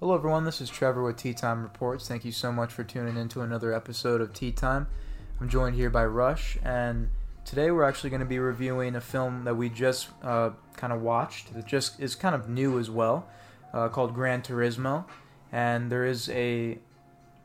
Hello, everyone. This is Trevor with Tea Time Reports. Thank you so much for tuning in to another episode of Tea Time. I'm joined here by Rush, and today we're actually going to be reviewing a film that we just uh, kind of watched. that just is kind of new as well, uh, called Gran Turismo. And there is a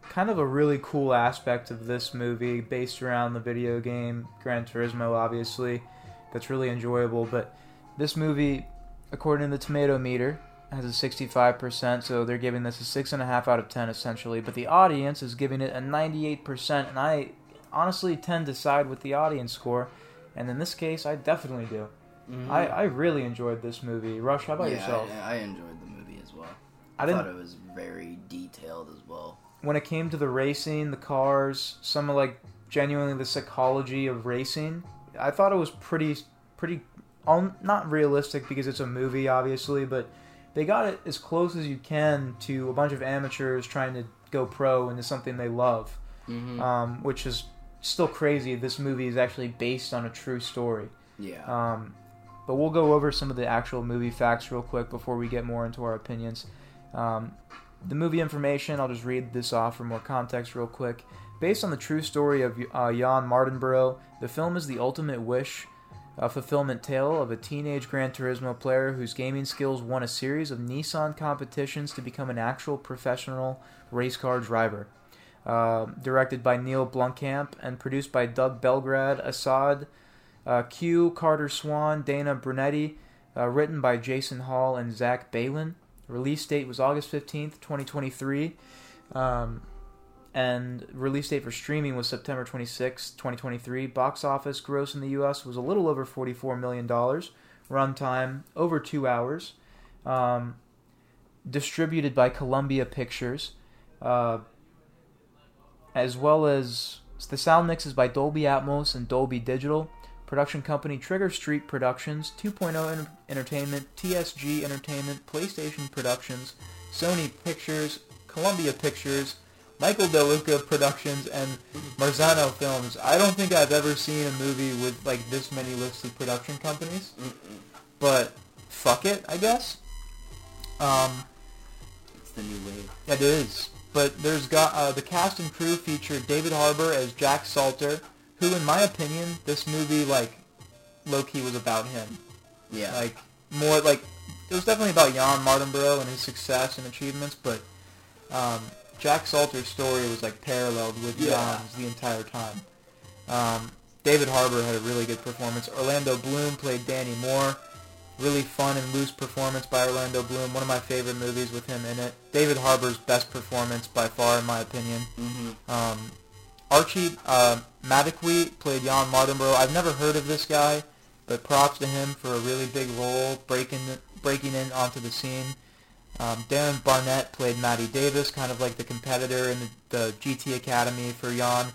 kind of a really cool aspect of this movie based around the video game Gran Turismo, obviously, that's really enjoyable. But this movie, according to the Tomato Meter, has a 65%, so they're giving this a 6.5 out of 10 essentially. But the audience is giving it a 98%, and I honestly tend to side with the audience score. And in this case, I definitely do. Mm-hmm. I, I really enjoyed this movie. Rush, how about yeah, yourself? I, I enjoyed the movie as well. I I, thought it was very detailed as well. when it came to the racing, the cars, some of like genuinely the psychology of racing, I thought it was pretty pretty um, not realistic because it's a movie obviously, but they got it as close as you can to a bunch of amateurs trying to go pro into something they love, Mm-hmm. um, which is still crazy. This movie is actually based on a true story. yeah. Um, but we'll go over some of the actual movie facts real quick before we get more into our opinions. Um, the movie information, I'll just read this off for more context real quick. Based on the true story of uh, Jann Mardenborough, the film is the ultimate wish, a fulfillment tale of a teenage Gran Turismo player whose gaming skills won a series of Nissan competitions to become an actual professional race car driver. Uh, directed by Neil Blomkamp and produced by Doug Belgrad, Assad, uh, Q, Carter Swan, Dana Brunetti, uh, written by Jason Hall and Zach Baylin. Release date was August 15th, 2023. Um, and release date for streaming was September 26, 2023. Box office gross in the U.S. was a little over $44 million. Runtime over two hours. Um, distributed by Columbia Pictures. Uh, as well as the sound mix is by Dolby Atmos and Dolby Digital. Production company Trigger Street Productions, 2.0 Enter- Entertainment, TSG Entertainment, PlayStation Productions, Sony Pictures, Columbia Pictures, Michael DeLuca Productions, and Marzano Films. I don't think I've ever seen a movie with like this many listed production companies, but fuck it, I guess. Um, It's the new wave. it is. But there's got uh, the cast and crew feature David Harbour as Jack Salter, who, in my opinion, this movie like low key was about him. Yeah. Like more like it was definitely about Jann Mardenborough and his success and achievements, but um, Jack Salter's story was like paralleled with Yeah. Jann's the entire time. Um, David Harbour had a really good performance. Orlando Bloom played Danny Moore. Really fun and loose performance by Orlando Bloom. One of my favorite movies with him in it. David Harbour's best performance by far, in my opinion. mm-hmm. Um, Archie uh, Madekwe played Jann Mardenborough. I've never heard of this guy, but props to him for a really big role, breaking breaking in onto the scene. Um, Darren Barnett played Matty Davis, kind of like the competitor in the, the GT Academy for Jann.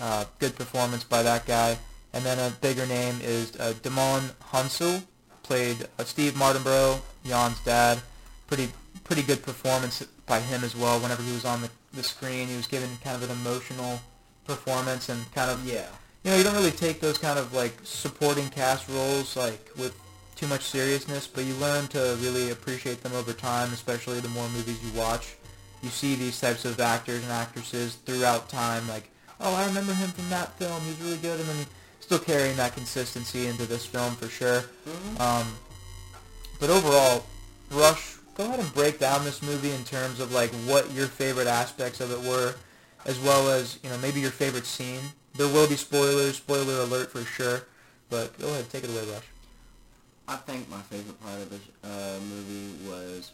Uh, good performance by that guy. And then a bigger name is uh, Damon Hansel, played uh, Steve Mardenborough, Jann's dad. Pretty pretty good performance by him as well. Whenever he was on the, the screen, he was given kind of an emotional performance and kind of Yeah. you know you don't really take those kind of like supporting cast roles like with too much seriousness, but you learn to really appreciate them over time, especially the more movies you watch. You see these types of actors and actresses throughout time, like, oh, I remember him from that film. He was really good, and then still carrying that consistency into this film for sure. Mm-hmm. Um, but overall, Rush, go ahead and break down this movie in terms of like what your favorite aspects of it were, as well as you know maybe your favorite scene. There will be spoilers, spoiler alert for sure. But go ahead, take it away, Rush. I think my favorite part of the uh, movie was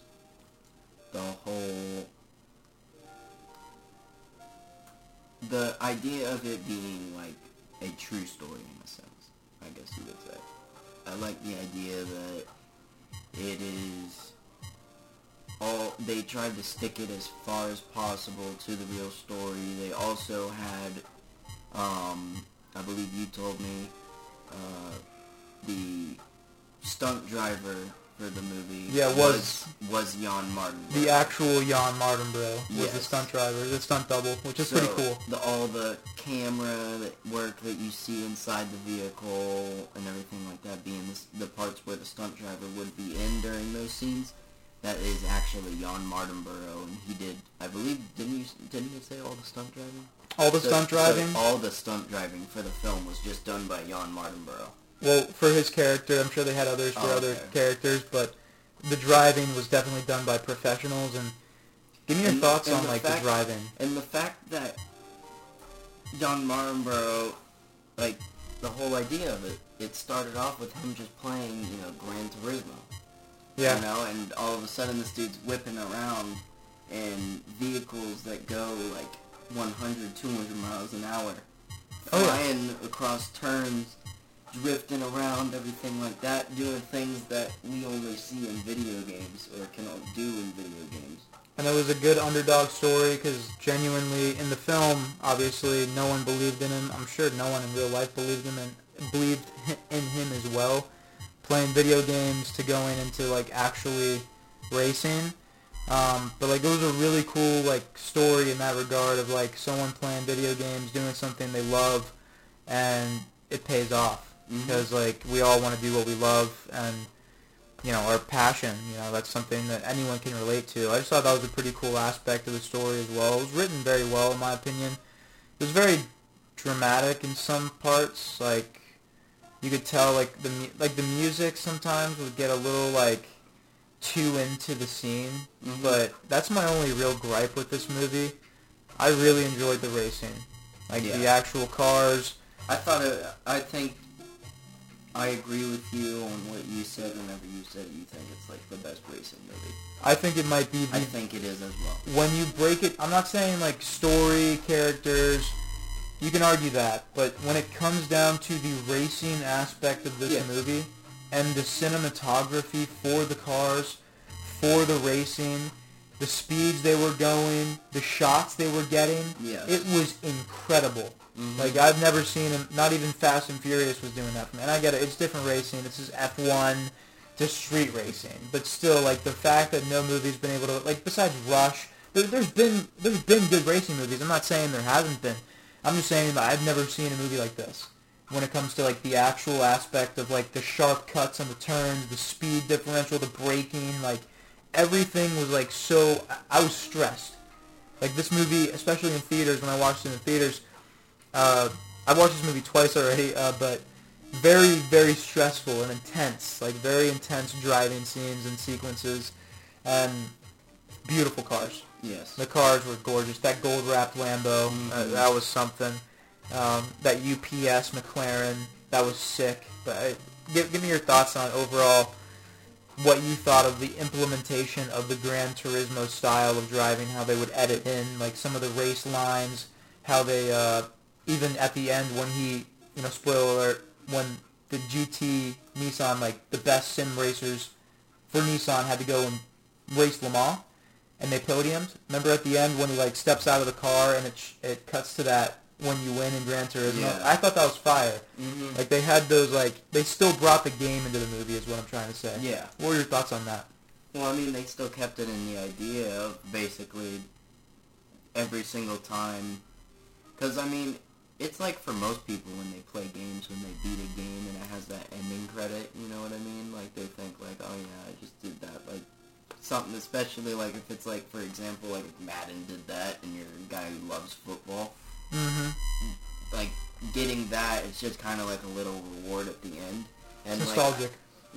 the whole the idea of it being like a true story in a sense. I guess you would say. I like the idea that it is all they tried to stick it as far as possible to the real story. They also had, um, I believe you told me, uh, the stunt driver for the movie Yeah, was- was Jann Martin. The actual Jann Mardenborough was the stunt driver, the stunt double, which is So, pretty cool. The, all the camera work that you see inside the vehicle and everything like that being this, the parts where the stunt driver would be in during those scenes. that is actually Jann Mardenborough, and he did, I believe, didn't you didn't you say all the stunt driving? All the So- stunt so driving. all the stunt driving for the film was just done by Jann Mardenborough. Well, for his character, I'm sure they had others for Oh, other okay. characters, but the driving was definitely done by professionals. And give me your And- thoughts and on like fact- the driving. And the fact that John Mardenborough, like, the whole idea of it, it started off with him just playing, you know, Gran Turismo. Yeah, You know, and all of a sudden this dude's whipping around in vehicles that go, like, 100, 200 miles an hour. Oh, yeah. Flying across turns, drifting around, everything like that, doing things that we only see in video games, or can do in video games. and it was a good underdog story because genuinely in the film, obviously no one believed in him. I'm sure no one in real life believed him and believed in him as well. Playing video games to going into like actually racing. Um, but like it was a really cool like story in that regard of like someone playing video games, doing something they love, and it pays off Mhm. because like we all want to do what we love and you know our passion. You know that's something that anyone can relate to. I just thought that was a pretty cool aspect of the story as well. It was written very well in my opinion. It was very dramatic in some parts. Like you could tell like the like the music sometimes would get a little like too into the scene. Mhm. But that's my only real gripe with this movie. I really enjoyed the racing, like the actual cars. I thought it, I think I agree with you on what you said whenever you said you think it's like the best racing movie. I think it might be the I think it is as well. when you break it, I'm not saying like story, characters, you can argue that, but when it comes down to the racing aspect of this movie and the cinematography for the cars, for the racing, the speeds they were going, the shots they were getting, Yes. it was incredible. Mhm. Like I've never seen him. Not even Fast and Furious was doing that for. And I get it. It's different racing. This is F1 to street racing. But still, like the fact that no movie's been able to like besides Rush, there, there's been there's been good racing movies. I'm not saying there hasn't been. I'm just saying that I've never seen a movie like this when it comes to like the actual aspect of like the sharp cuts on the turns, the speed differential, the braking, like everything was like so. I- I was stressed. Like this movie, especially in theaters, when I watched it in theaters, uh, I've watched this movie twice already, uh, but very, very stressful and intense. Like very intense driving scenes and sequences, and beautiful cars. yes. The cars were gorgeous. That gold-wrapped Lambo, uh, Mhm. that was something. Um, that UPS McLaren, that was sick. But uh, give, give me your thoughts on overall what you thought of the implementation of the Gran Turismo style of driving, how they would edit in like some of the race lines, how they uh, even at the end when he, you know, spoiler alert, when the GT Nissan, like the best sim racers for Nissan had to go and race Le Mans and they podiumed. Remember at the end when he like steps out of the car and it sh- it cuts to that when you win in Gran Turismo. Yeah. I thought that was fire. hmm Like they had those like they still brought the game into the movie is what I'm trying to say. Yeah. What were your thoughts on that? Well, I mean, they still kept it in the idea of basically every single time. Because, I mean, it's like for most people when they play games, when they beat a game and it has that ending credit, you know what I mean? Like, they think, like, oh, yeah, I just did that. Like, something, especially, like, if it's, like, for example, like, if Madden did that and you're a guy who loves football, Mm-hmm. like, getting that, it's just kind of like a little reward at the end. And, like, Nostalgic.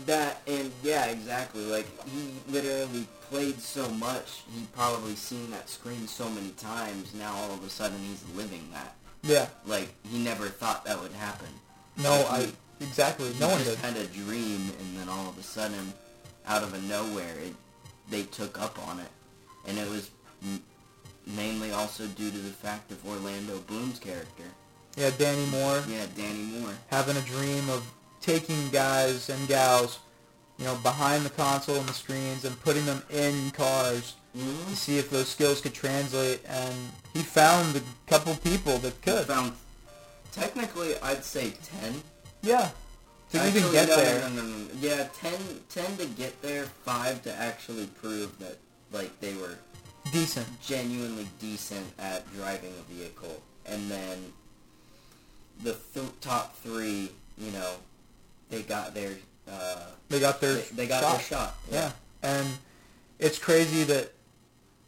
that and yeah, exactly. Like he literally played so much, he probably seen that screen so many times. Now all of a sudden he's living that. yeah. Like he never thought that would happen. No, Like, I exactly. He No one just did. had a dream, and then all of a sudden, out of a nowhere, it, they took up on it, and it was m- mainly also due to the fact of Orlando Bloom's character. Yeah, Danny Moore Yeah, Danny Moore. having a dream of taking guys and gals, you know, behind the console and the screens and putting them in cars Mm-hmm. to see if those skills could translate. And he found a couple people that could. Found technically, I'd say ten. Yeah. To even get no, no, there. No, no, no, Yeah, 10, 10 to get there, 5 to actually prove that, like, they were Decent. genuinely decent at driving a vehicle. And then the th- top three, you know, they got their, uh, They got their they, they got shot. their shot. Yeah. And it's crazy that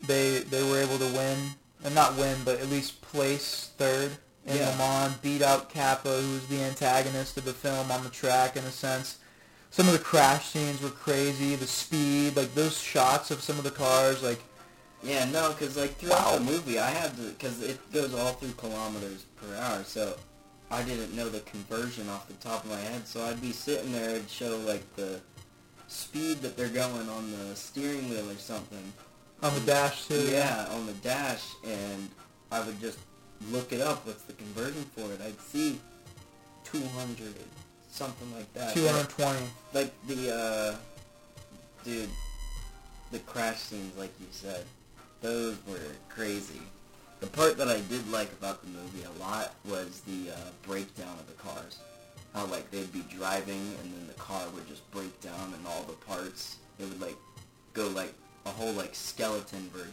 they they were able to win and not win, but at least place third in Yeah. Le Mans, beat out Capa, who's the antagonist of the film on the track in a sense. Some of the crash scenes were crazy. The speed, like those shots of some of the cars, like Yeah, no, because like throughout Wow. the movie, I had to because it goes all through kilometers per hour, so I didn't know the conversion off the top of my head. So I'd be sitting there and show like the speed that they're going on the steering wheel or something. on the dash too. Yeah, on the dash, and I would just look it up. What's the conversion for it? I'd see 200, something like that. two hundred twenty. Like the, uh, dude, the crash scenes, like you said, those were crazy. The part that I did like about the movie a lot was the uh, breakdown of the cars. How like they'd be driving and then the car would just break down and all the parts. It would like go like a whole like skeleton version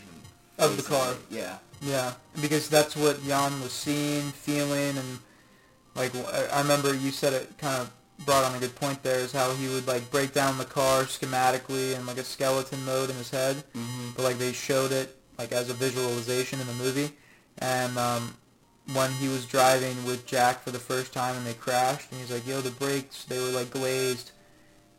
Of the car. Yeah. Yeah, because that's what Jann was seeing, feeling, and like I- I remember you said it kind of brought on a good point there is how he would like break down the car schematically in like a skeleton mode in his head, Mm-hmm. but like they showed it like as a visualization in the movie, and um, when he was driving with Jack for the first time and they crashed, and he's like, "Yo, the brakes they were like glazed."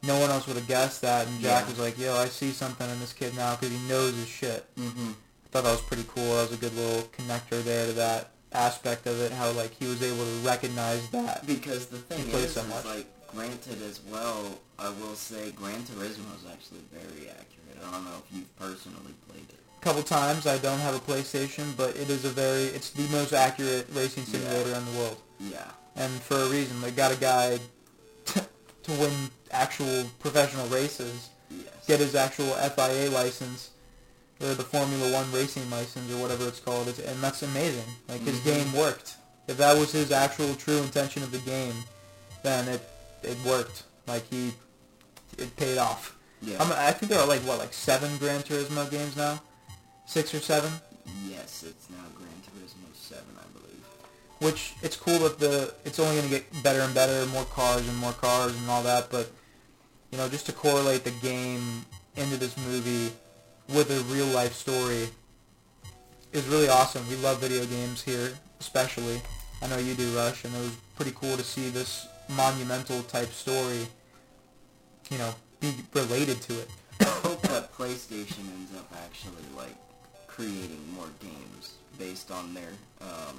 No one else would have guessed that, and Jack Yeah. was like, "Yo, I see something in this kid now because he knows his shit." Mm-hmm. I thought that was pretty cool. That was a good little connector there to that aspect of it. How like he was able to recognize that. Because the thing is, so is like granted as well, I will say Gran Turismo is actually very accurate. I don't know if you've personally played it. Couple times I don't have a PlayStation, but it is a very it's the most accurate racing Yeah. simulator in the world, Yeah. and for a reason. They got a guy to win actual professional races, Yes. get his actual FIA license or the Formula One racing license or whatever it's called, it's, and that's amazing. Like his Mhm. game worked. If that was his actual true intention of the game, then it it worked. Like he, it paid off. Yeah. I'm, I think there are like what, like seven Gran Turismo games now, six or seven. yes, it's now Gran Turismo 7, I believe. Which it's cool that the it's only going to get better and better, more cars and more cars and all that. But you know, just to correlate the game into this movie with a real life story is really awesome. We love video games here, especially. I know you do, Rush, and it was pretty cool to see this monumental type story. You know, be related to it. I hope that PlayStation ends up actually like creating more games based on their um,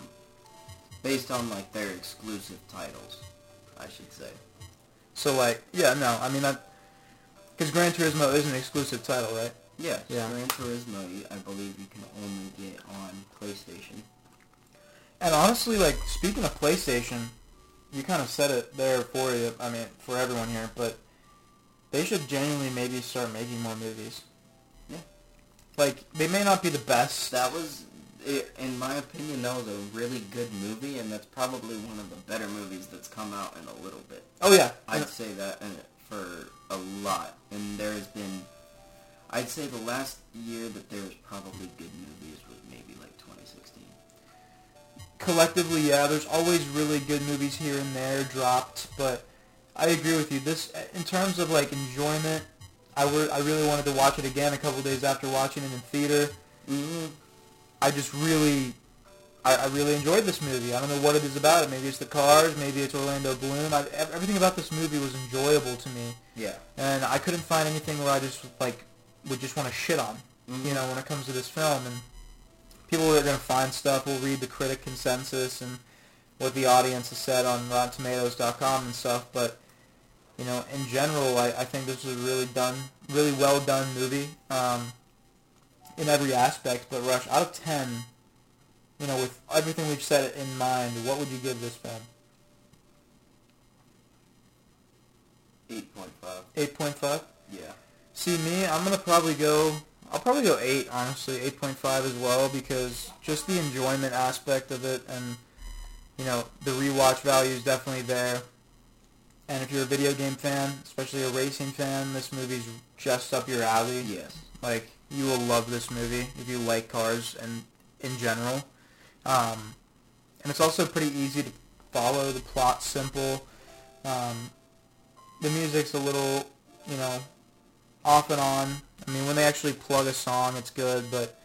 based on like their exclusive titles. I should say. So like, yeah, no, I mean because Gran Turismo is an exclusive title, right? Yes. Yeah. Gran Turismo, I believe you can only get on PlayStation. And honestly, like speaking of PlayStation, you kind of said it there for you. I mean, for everyone here, but they should genuinely maybe start making more movies. Yeah. Like they may not be the best. That was, in my opinion, that was a really good movie, and that's probably one of the better movies that's come out in a little bit. Oh yeah, I'd say that for a lot, and there has been, I'd say the last year that there was probably good movies was maybe like 2016. collectively, yeah. There's always really good movies here and there dropped, but I agree with you. This, in terms of like enjoyment, I would, I really wanted to watch it again a couple days after watching it in theater. Mm-hmm. I just really, I, I really enjoyed this movie. I don't know what it is about it. Maybe it's the cars. Maybe it's Orlando Bloom. I, everything about this movie was enjoyable to me, Yeah. and I couldn't find anything where I just like would just want to shit on. Mhm. You know, when it comes to this film, and people are gonna find stuff. Will read the critic consensus and what the audience has said on RottenTomatoes.com and stuff, but. You know, in general, I, I think this is a really done, really well done movie. Um, in every aspect, but Rush, out of 10, you know, with everything we've said in mind, what would you give this film? 8.5. 8.5? Yeah. See, me, I'm going to probably go, I'll probably go 8, honestly, 8.5 as well, because just the enjoyment aspect of it and, you know, the rewatch value is definitely there. And if you're a video game fan, especially a racing fan, this movie's just up your alley. Yes. Like you will love this movie if you like cars and in general. Um, and it's also pretty easy to follow. The plot's simple. Um, the music's a little, you know, off and on. I mean, when they actually plug a song, it's good, but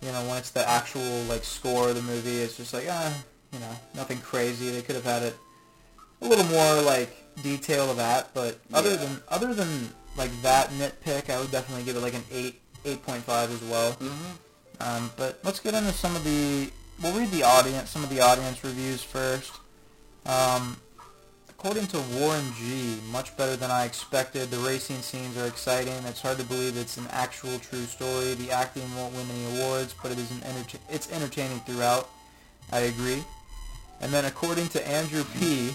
you know, when it's the actual like score of the movie, it's just like ah, you know, nothing crazy. They could have had it a little more like detail of that, but other Yeah. than other than like that nitpick, I would definitely give it like an eight, eight point five as well. Mm-hmm. Um, but let's get into some of the. We'll read the audience, some of the audience reviews first. Um, according to Warren G, much better than I expected. The racing scenes are exciting. It's hard to believe it's an actual true story. The acting won't win any awards, but it is an enter- it's entertaining throughout. I agree. And then according to Andrew P,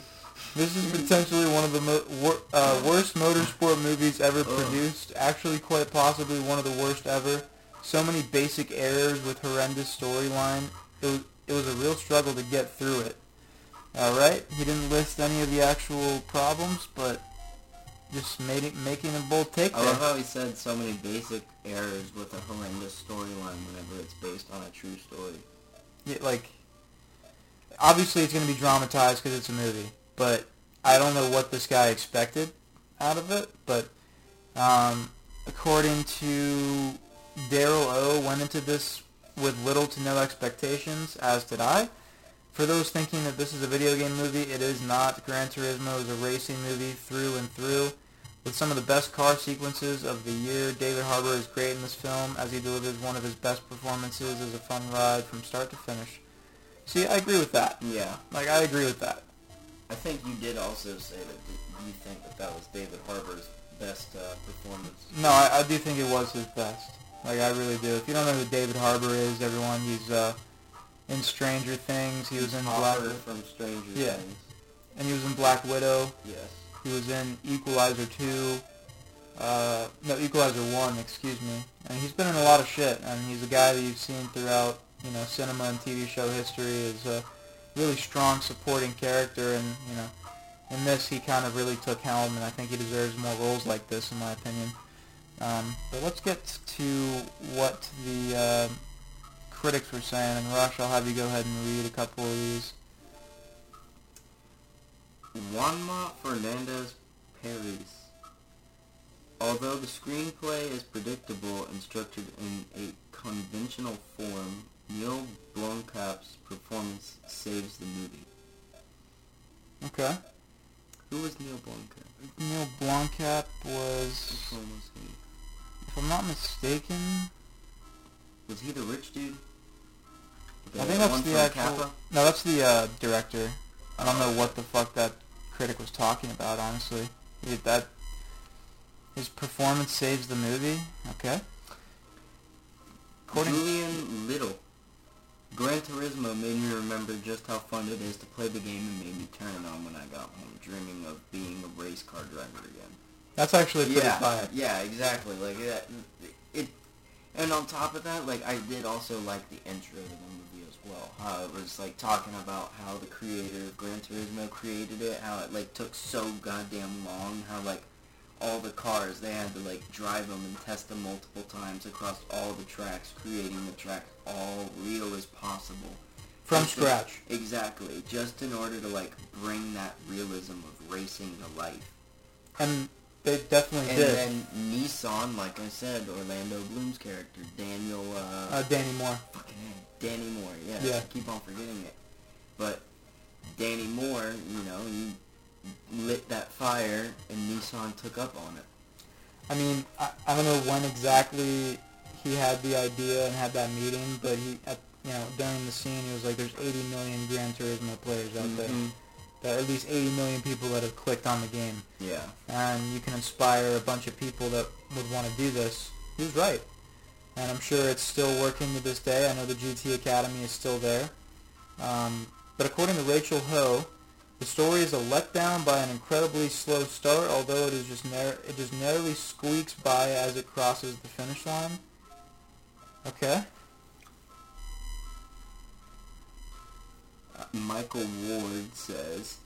this is potentially one of the mo- wor- uh, worst motorsport movies ever Ugh. produced. Actually, quite possibly one of the worst ever. So many basic errors with horrendous storyline. It was, it was a real struggle to get through it. All right, he didn't list any of the actual problems, but just made it, making a bold take I there. love how he said so many basic errors with a horrendous storyline whenever it's based on a true story. Yeah, like, obviously it's going to be dramatized because it's a movie, but I don't know what this guy expected out of it. But um, according to Daryl O, went into this with little to no expectations, as did I. For those thinking that this is a video game movie, it is not. Gran Turismo is a racing movie through and through. With some of the best car sequences of the year, David Harbour is great in this film as he delivers one of his best performances as a fun ride from start to finish. See, I agree with that. Yeah. Like, I agree with that. I think you did also say that you think that that was David Harbour's best uh, performance. No, I, I do think it was his best. Like, I really do. If you don't know who David Harbour is, everyone, he's uh, in Stranger Things. He was in Black, from Stranger Yeah. Things. and he was in Black Widow. Yes. He was in Equalizer 2. Uh, no, Equalizer 1, excuse me. And he's been in a lot of shit, and he's a guy that you've seen throughout, you know, cinema and TV show history as a really strong supporting character, and, you know, in this he kind of really took helm, and I think he deserves more roles like this, in my opinion. Um, but let's get to what the uh, critics were saying, and Rush, I'll have you go ahead and read a couple of these. Juanma Fernandez Perez. Although the screenplay is predictable and structured in a conventional form, Neil Blomkamp's performance saves the movie. Okay. Who was Neil Blomkamp? Neil Blomkamp was... Which one was he? If I'm not mistaken, Was he the rich dude? I think that's the actual. Capa? No, that's the uh, director. I don't know what the fuck that critic was talking about. Honestly, He- that his performance saves the movie. Okay. According, Julian Little. Gran Turismo made me remember just how fun it is to play the game and made me turn it on when I got home, dreaming of being a race car driver again. that's actually pretty yeah, fire. yeah, exactly. Like that, it, and on top of that, like I did also like the intro to the movie as well. How it was like talking about how the creator of Gran Turismo created it, how it like took so goddamn long, how like all the cars they had to like drive them and test them multiple times across all the tracks, creating the track all real as possible. From Just to- scratch. exactly, just in order to like bring that realism of racing to life. And they definitely And did. And then Nissan, like I said, Orlando Bloom's character, Daniel, uh, uh, Danny Moore. fucking Danny Moore, yeah, Yeah. I keep on forgetting it. But Danny Moore, you know, he lit that fire and Nissan took up on it. I mean, I, I don't know when exactly he had the idea and had that meeting, but he, at, you know, during the scene, he was like, "There's 80 million Gran Turismo players out there. Mhm. There are at least 80 million people that have clicked on the game, Yeah. and you can inspire a bunch of people that would want to do this." He was right, and I'm sure it's still working to this day. I know the GT Academy is still there, um, but according to Rachel Ho, the story is a letdown by an incredibly slow start, although it is just nar- it just narrowly squeaks by as it crosses the finish line. Okay. Uh, Michael Ward says,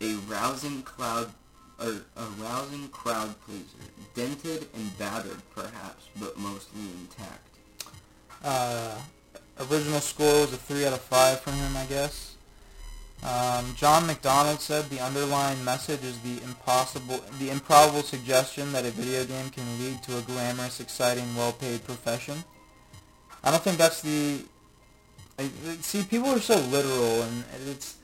a rousing cloud, or a rousing crowd pleaser, dented and battered perhaps, but mostly intact. Uh, original score was a three out of five from him, I guess. Um, John McDonald said the underlying message is the impossible, the improbable suggestion that a video game can lead to a glamorous, exciting, well-paid profession. I don't think that's the. I, see, people are so literal, and it's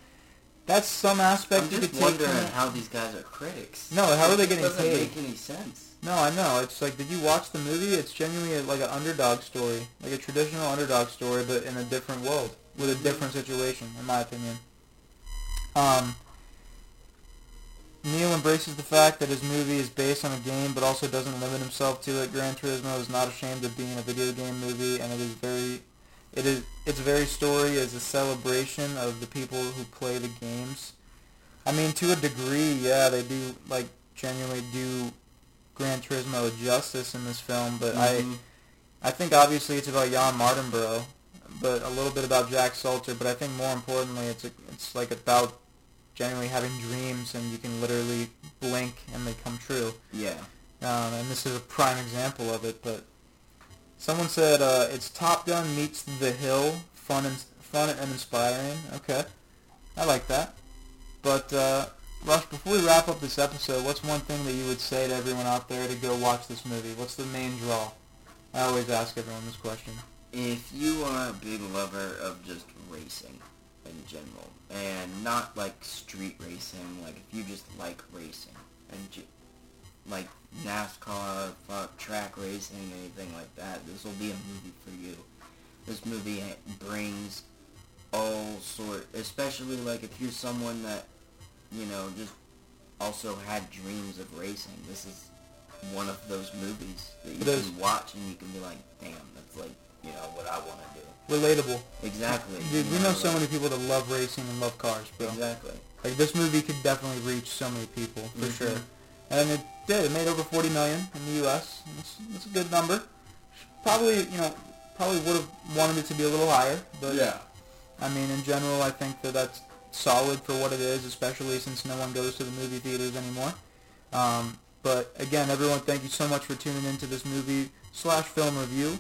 that's some aspect I'm you just could take. wondering how these guys are critics. No, how are they It getting doesn't paid? make any sense. No, I know. It's like, did you watch the movie? It's genuinely like an underdog story, like a traditional underdog story, but in a different world with a different situation, in my opinion. Um, Neil embraces the fact that his movie is based on a game, but also doesn't limit himself to it. Gran Turismo is not ashamed of being a video game movie, and it is very, it is its very story is a celebration of the people who play the games. I mean, to a degree, yeah, they do like genuinely do Gran Turismo justice in this film, but Mhm. I I think obviously it's about Jann Mardenborough, but a little bit about Jack Salter, but I think more importantly it's a, it's like about genuinely having dreams and you can literally blink and they come true. yeah. Um, and this is a prime example of it, but someone said uh, it's Top Gun meets The Hill, fun and fun and inspiring. Okay, I like that. But uh, Rush, before we wrap up this episode, what's one thing that you would say to everyone out there to go watch this movie? What's the main draw? I always ask everyone this question. If you are a big lover of just racing in general, and not like street racing, like if you just like racing, and ju- like NASCAR, fuck, track racing, anything like that, this will be a movie for you. This movie brings all sort, especially like if you're someone that, you know, just also had dreams of racing. This is one of those movies that you It can watch and you can be like, damn, that's like, you know, what I want to do. Relatable. Exactly. Dude, we know so many people that love racing and love cars, bro. Exactly. Like this movie could definitely reach so many people for Mhm. sure, and it did. It made over 40 million in the U.S. That's, that's a good number. Probably, you know, probably would have wanted it to be a little higher, but yeah. I mean, in general, I think that that's solid for what it is, especially since no one goes to the movie theaters anymore. Um, but again, everyone, thank you so much for tuning into this movie slash film review.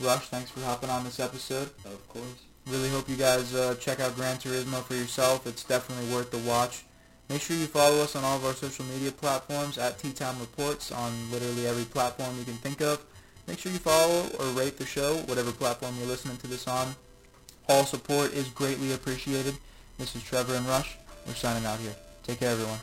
Rush, thanks for hopping on this episode. Of course. Really hope you guys uh, check out Gran Turismo for yourself. It's definitely worth the watch. Make sure you follow us on all of our social media platforms at Tea Time Reports on literally every platform you can think of. Make sure you follow or rate the show, whatever platform you're listening to this on. All support is greatly appreciated. This is Trevor and Rush. We're signing out here. Take care, everyone.